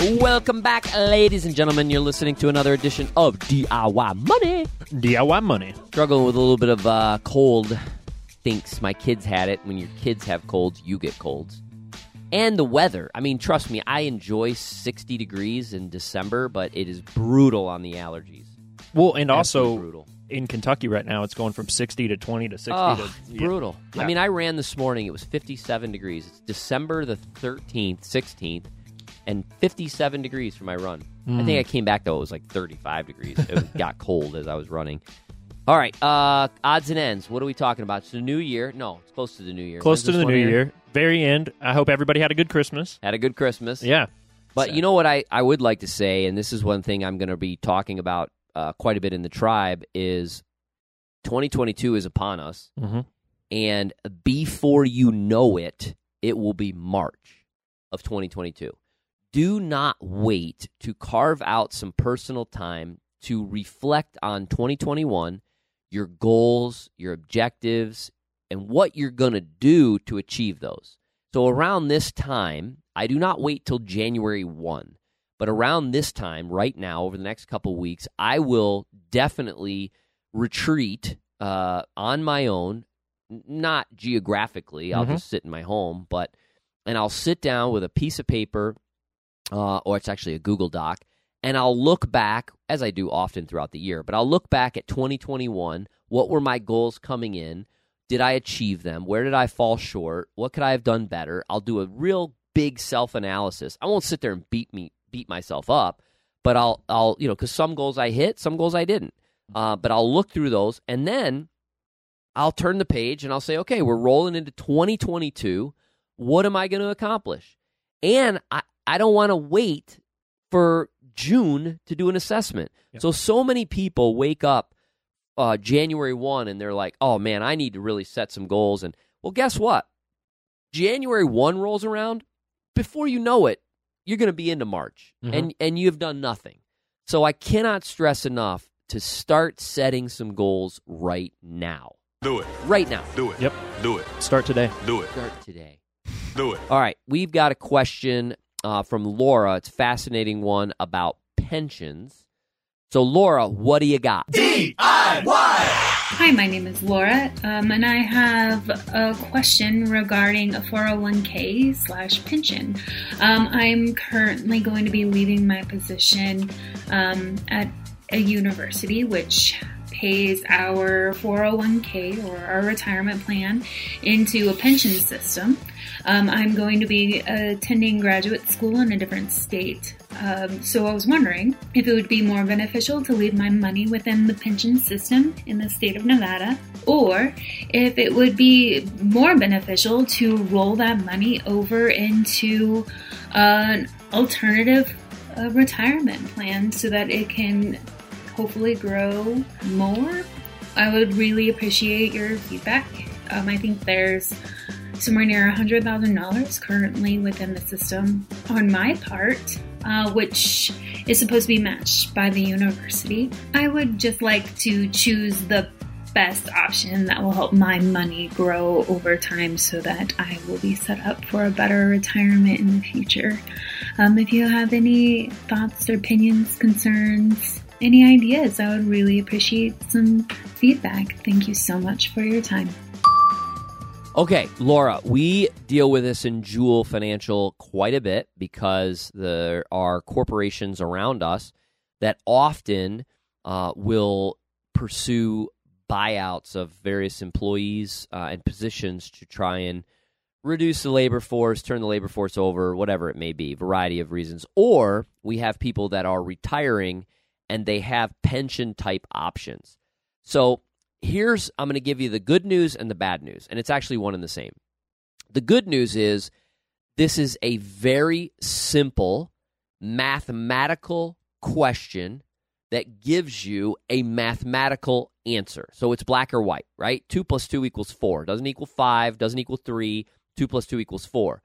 Welcome back, ladies and gentlemen. You're listening to another edition of DIY Money. DIY Money. Struggling with a little bit of uh, cold. Thinks my kids had it. When your kids have colds, you get colds. And the weather. I mean, trust me, I enjoy 60 degrees in December, but it is brutal on the allergies. Well, and also brutal. in Kentucky right now, it's going from 60 to 20 to 60 Oh, to brutal. Yeah. I mean, I ran this morning. It was 57 degrees. It's December the 13th, 16th, and 57 degrees for my run. I Mm. think I came back though. It was like 35 degrees. It got cold as I was running. All right, uh, odds and ends. What are we talking about? It's the new year. No, it's close to the new year. close When's to the new air? year. Very end. I hope everybody had a good Christmas. Had a good Christmas. Yeah. But you know what I, I would like to say, and this is one thing I'm going to be talking about uh, quite a bit in the tribe, is 2022 is upon us. Mm-hmm. And before you know it, it will be March of 2022. Do not wait to carve out some personal time to reflect on 2021, your goals, your objectives, and what you're going to do to achieve those. So, around this time, I do not wait till January 1, but around this time, right now, over the next couple weeks, I will definitely retreat uh, on my own, not geographically. I'll Mhm. just sit in my home, but and I'll sit down with a piece of paper, uh, or it's actually a Google Doc, and I'll look back as I do often throughout the year. But I'll look back at 2021. What were my goals coming in? Did I achieve them? Where did I fall short? What could I have done better? I'll do a real big self analysis. I won't sit there and beat me beat myself up, but I'll I'll you know because some goals I hit, some goals I didn't. Uh, but I'll look through those and then I'll turn the page and I'll say, okay, we're rolling into 2022. What am I going to accomplish? And I, I don't want to wait for June to do an assessment. Yeah. So, so many people wake up uh, January 1 and they're like, oh man, I need to really set some goals. And well, guess what? January 1 rolls around. Before you know it, you're going to be into March Mhm. and, and you've done nothing. So, I cannot stress enough to start setting some goals right now. Do it. Right now. Do it. Yep. Do it. Start today. Do it. Start today. Do it. All right, we've got a question uh, from Laura. It's a fascinating one about pensions. So, Laura, what do you got? DIY! Hi, my name is Laura, um, and I have a question regarding a 401k slash pension. Um, I'm currently going to be leaving my position um, at a university, which pays our 401k or our retirement plan into a pension system. Um, I'm going to be attending graduate school in a different state. Um, so I was wondering if it would be more beneficial to leave my money within the pension system in the state of Nevada, or if it would be more beneficial to roll that money over into an alternative uh, retirement plan so that it can hopefully grow more. I would really appreciate your feedback. Um, I think there's somewhere near $100,000 currently within the system on my part, uh, which is supposed to be matched by the university. I would just like to choose the best option that will help my money grow over time so that I will be set up for a better retirement in the future. Um, if you have any thoughts or opinions, concerns, any ideas, I would really appreciate some feedback. Thank you so much for your time. Okay, Laura, we deal with this in Joule Financial quite a bit because there are corporations around us that often uh, will pursue buyouts of various employees uh, and positions to try and reduce the labor force, turn the labor force over, whatever it may be, variety of reasons. Or we have people that are retiring and they have pension type options. So here's I'm going to give you the good news and the bad news, and it's actually one and the same. The good news is this is a very simple mathematical question that gives you a mathematical answer. So it's black or white, right? 2 plus 2 equals 4. Doesn't equal 5, doesn't equal 3. 2 plus 2 equals 4.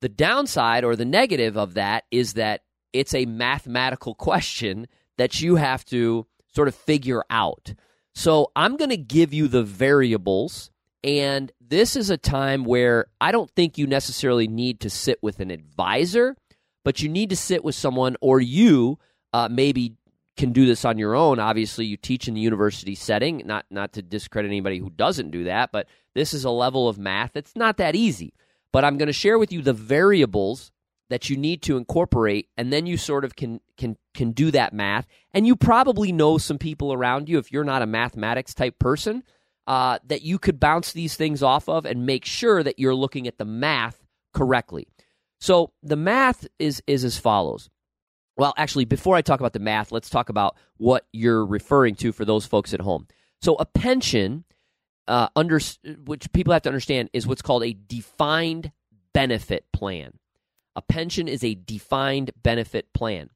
The downside or the negative of that is that it's a mathematical question that you have to sort of figure out. So I'm going to give you the variables. And this is a time where I don't think you necessarily need to sit with an advisor, but you need to sit with someone, or you uh, maybe can do this on your own. Obviously, you teach in the university setting, not not to discredit anybody who doesn't do that, but this is a level of math that's not that easy. But I'm going to share with you the variables that you need to incorporate and then you sort of can can can do that math. And you probably know some people around you if you're not a mathematics type person uh, that you could bounce these things off of and make sure that you're looking at the math correctly. So the math is is as follows. Well actually before i talk about the math let's talk about what you're referring to for those folks at home. So a pension uh, under which people have to understand is what's called a defined benefit plan a pension is a defined benefit plan.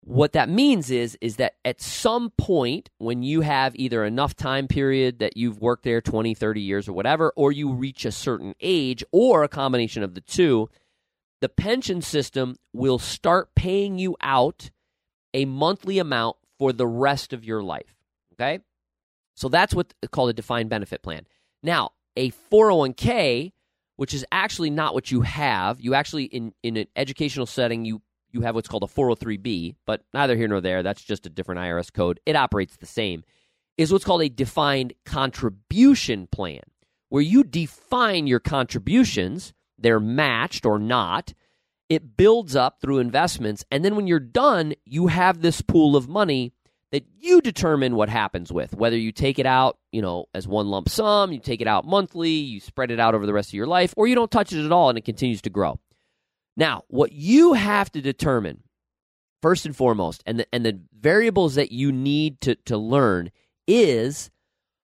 What that means is is that at some point when you have either enough time period that you've worked there 20, 30 years or whatever or you reach a certain age or a combination of the two, the pension system will start paying you out a monthly amount for the rest of your life. Okay? So that's what's called a defined benefit plan. Now, a 401k which is actually not what you have. You actually in in an educational setting you you have what's called a 403b, but neither here nor there. That's just a different IRS code. It operates the same. Is what's called a defined contribution plan, where you define your contributions, they're matched or not. It builds up through investments, and then when you're done, you have this pool of money that you determine what happens with. Whether you take it out, you know, as one lump sum, you take it out monthly, you spread it out over the rest of your life, or you don't touch it at all and it continues to grow. Now, what you have to determine first and foremost, and the, and the variables that you need to, to learn is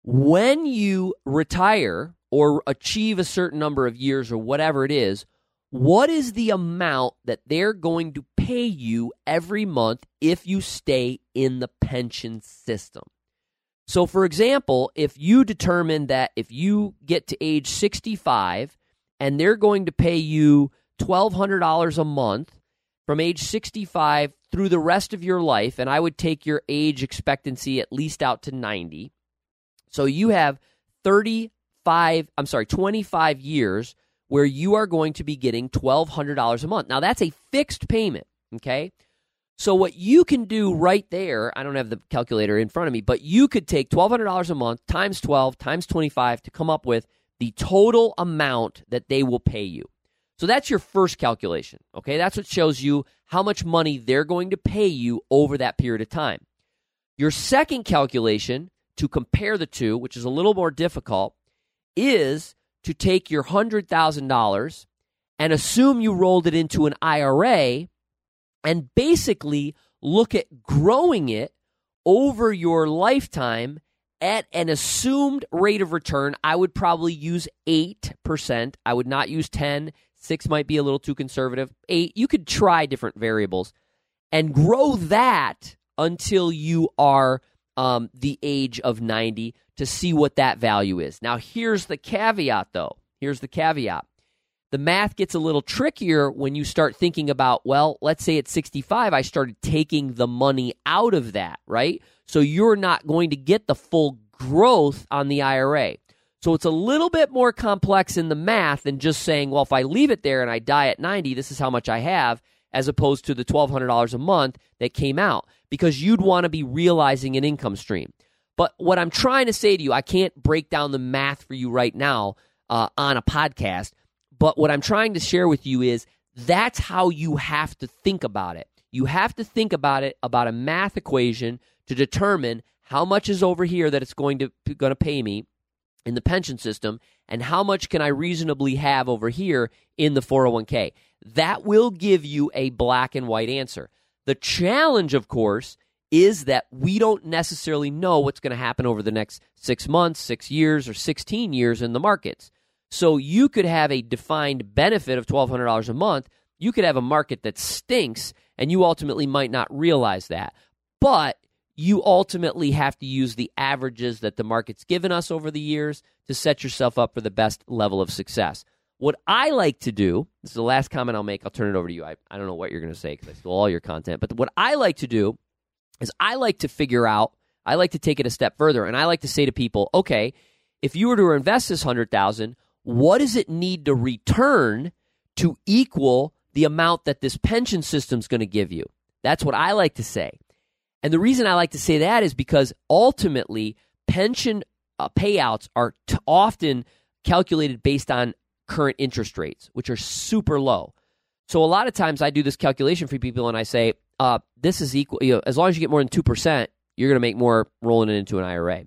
when you retire or achieve a certain number of years or whatever it is, what is the amount that they're going to pay you every month if you stay in the pension system? So, for example, if you determine that if you get to age 65 and they're going to pay you $1,200 a month from age 65 through the rest of your life, and I would take your age expectancy at least out to 90. So you have 35, I'm sorry, 25 years where you are going to be getting $1,200 a month. Now, that's a fixed payment, okay? So, what you can do right there, I don't have the calculator in front of me, but you could take $1,200 a month times 12 times 25 to come up with the total amount that they will pay you. So, that's your first calculation, okay? That's what shows you how much money they're going to pay you over that period of time. Your second calculation to compare the two, which is a little more difficult, is to take your $100,000 and assume you rolled it into an IRA and basically look at growing it over your lifetime at an assumed rate of return. I would probably use 8%. I would not use 10. 6 might be a little too conservative. 8, you could try different variables and grow that until you are um, the age of 90 to see what that value is. Now, here's the caveat, though. Here's the caveat. The math gets a little trickier when you start thinking about, well, let's say at 65, I started taking the money out of that, right? So you're not going to get the full growth on the IRA. So it's a little bit more complex in the math than just saying, well, if I leave it there and I die at 90, this is how much I have, as opposed to the $1,200 a month that came out, because you'd want to be realizing an income stream. But what I'm trying to say to you, I can't break down the math for you right now uh, on a podcast. But what I'm trying to share with you is that's how you have to think about it. You have to think about it about a math equation to determine how much is over here that it's going to going to pay me in the pension system and how much can I reasonably have over here in the 401k. That will give you a black and white answer. The challenge of course is that we don't necessarily know what's going to happen over the next six months, six years, or 16 years in the markets. So you could have a defined benefit of $1,200 a month. You could have a market that stinks and you ultimately might not realize that. But you ultimately have to use the averages that the market's given us over the years to set yourself up for the best level of success. What I like to do, this is the last comment I'll make. I'll turn it over to you. I, I don't know what you're going to say because I stole all your content. But what I like to do is I like to figure out, I like to take it a step further. And I like to say to people, okay, if you were to invest this 100000 what does it need to return to equal the amount that this pension system's going to give you? That's what I like to say. And the reason I like to say that is because ultimately pension uh, payouts are t- often calculated based on current interest rates, which are super low. So a lot of times I do this calculation for people and I say, uh, this is equal, you know, as long as you get more than 2%, you're going to make more rolling it into an IRA.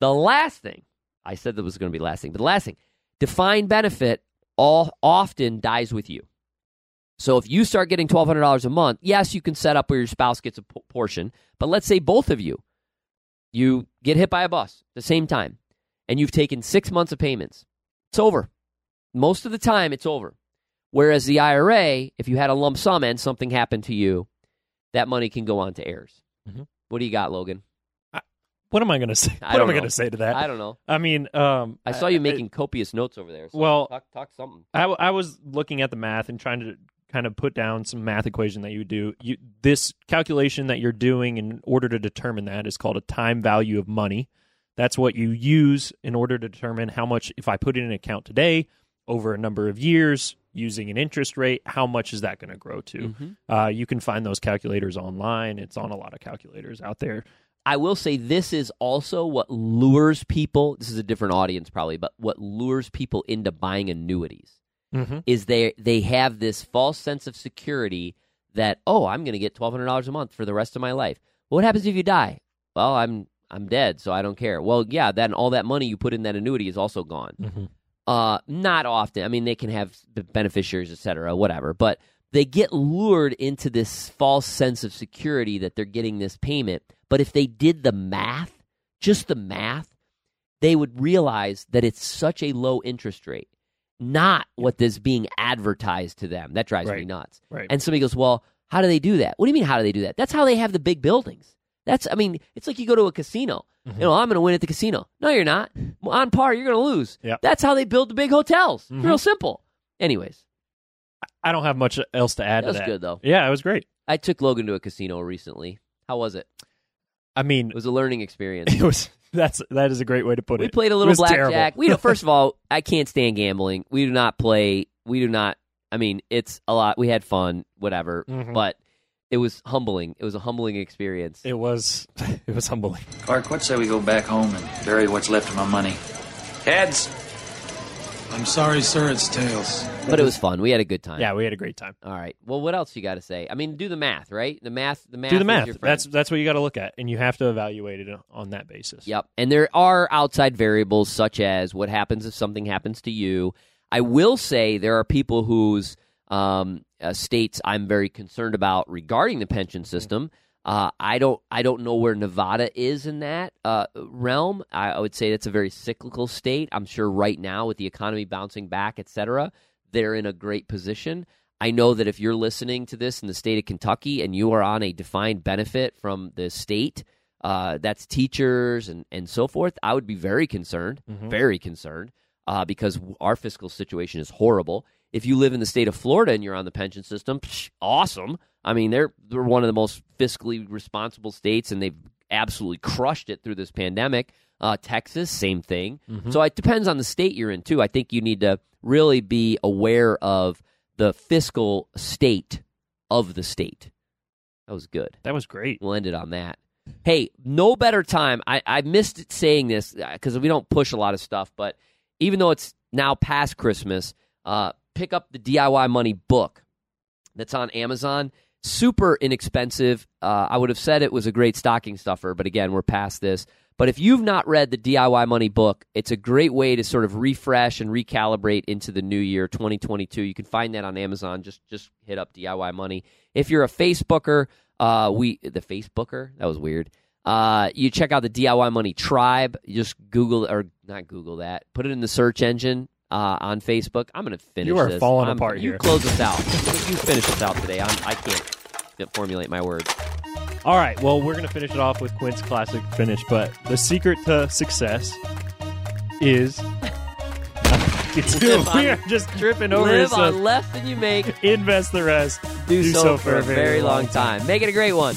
The last thing, I said that was going to be the last thing, but the last thing, defined benefit all often dies with you. So if you start getting $1,200 a month, yes, you can set up where your spouse gets a p- portion, but let's say both of you, you get hit by a bus at the same time, and you've taken six months of payments. It's over. Most of the time, it's over. Whereas the IRA, if you had a lump sum and something happened to you, that money can go on to heirs. Mhm. What do you got, Logan? What am I going to say? I What am don't I going to say to that? I don't know. I mean, um, I saw you making copious notes over there. So well- talk, talk something. I, I was looking at the math and trying to kind of put down some math equation that you would do. You, this calculation that you're doing in order to determine that is called a time value of money. That's what you use in order to determine how much, if I put it in an account today over a number of years using an interest rate, how much is that going to grow to? Mhm. Uh, you can find those calculators online. It's on a lot of calculators out there. I will say this is also what lures people. This is a different audience probably, but what lures people into buying annuities Mm-hmm. is they they have this false sense of security that oh I'm going to get twelve hundred dollars a month for the rest of my life. What happens if you die? Well, I'm I'm dead, so I don't care. Well, yeah, then all that money you put in that annuity is also gone. Mm-hmm. Uh, not often. I mean, they can have beneficiaries, et cetera, whatever. But they get lured into this false sense of security that they're getting this payment. But if they did the math, just the math, they would realize that it's such a low interest rate, not what is being advertised to them. That drives me nuts. Right. And somebody goes, "Well, how do they do that?" What do you mean? How do they do that? That's how they have the big buildings. That's, I mean, it's like you go to a casino. Mhm. You know, I'm going to win at the casino. No, you're not. On par, you're going to lose. Yep. That's how they build the big hotels. Mhm. Real simple. Anyways, I don't have much else to add that was to that. good though. Yeah, it was great. I took Logan to a casino recently. How was it? I mean, It was a learning experience. it was that's that is a great way to put we it. We played a little blackjack. We first of all, I can't stand gambling. We do not play. We do not. I mean, it's a lot. We had fun, whatever, Mhm. but it was humbling. It was a humbling experience. It was it was humbling. Clark, what say we go back home and bury what's left of my money? Heads. I'm sorry, sir, it's tails. but it was fun. We had a good time. Yeah, we had a great time. All right. Well, what else you got to say? I mean, do the math, right? The math. The math. Do the math. That's that's what you got to look at, and you have to evaluate it on that basis. Yep. And there are outside variables such as what happens if something happens to you. I will say there are people whose um, uh, states I'm very concerned about regarding the pension system. Uh, I don't I don't know where Nevada is in that uh, realm. I, I would say that's a very cyclical state. I'm sure right now with the economy bouncing back, et cetera, they're in a great position. I know that if you're listening to this in the state of Kentucky and you are on a defined benefit from the state, uh, that's teachers and, and so forth, I would be very concerned, Mhm. very concerned, uh, because our fiscal situation is horrible. If you live in the state of Florida and you're on the pension system, psh, awesome. I mean, they're they're one of the most fiscally responsible states, and they've absolutely crushed it through this pandemic. Uh, Texas, same thing. Mhm. So it depends on the state you're in too. I think you need to really be aware of the fiscal state of the state. That was good. That was great. We'll end it on that. Hey, no better time. I, I missed saying this because we don't push a lot of stuff, but even though it's now past Christmas, uh, pick up the DIY Money book that's on Amazon. Super inexpensive. Uh, I would have said it was a great stocking stuffer, but again, we're past this. But if you've not read the DIY Money book, it's a great way to sort of refresh and recalibrate into the new year 2022. You can find that on Amazon. Just just hit up DIY Money. If you're a Facebooker, uh, we the Facebooker that was weird. Uh, you check out the DIY Money Tribe. You just Google or not Google that. Put it in the search engine uh, on Facebook. I'm gonna finish. You are this. falling I'm- apart You here. close us out. you finish us out today. I'm, I can't. formulate my words. All right. Well, we're going to finish it off with Quint's classic finish, but the secret to success is. it's on- we are just tripping over Live on less than you make. invest the rest. Do, so, for a very long time. Make it a great one.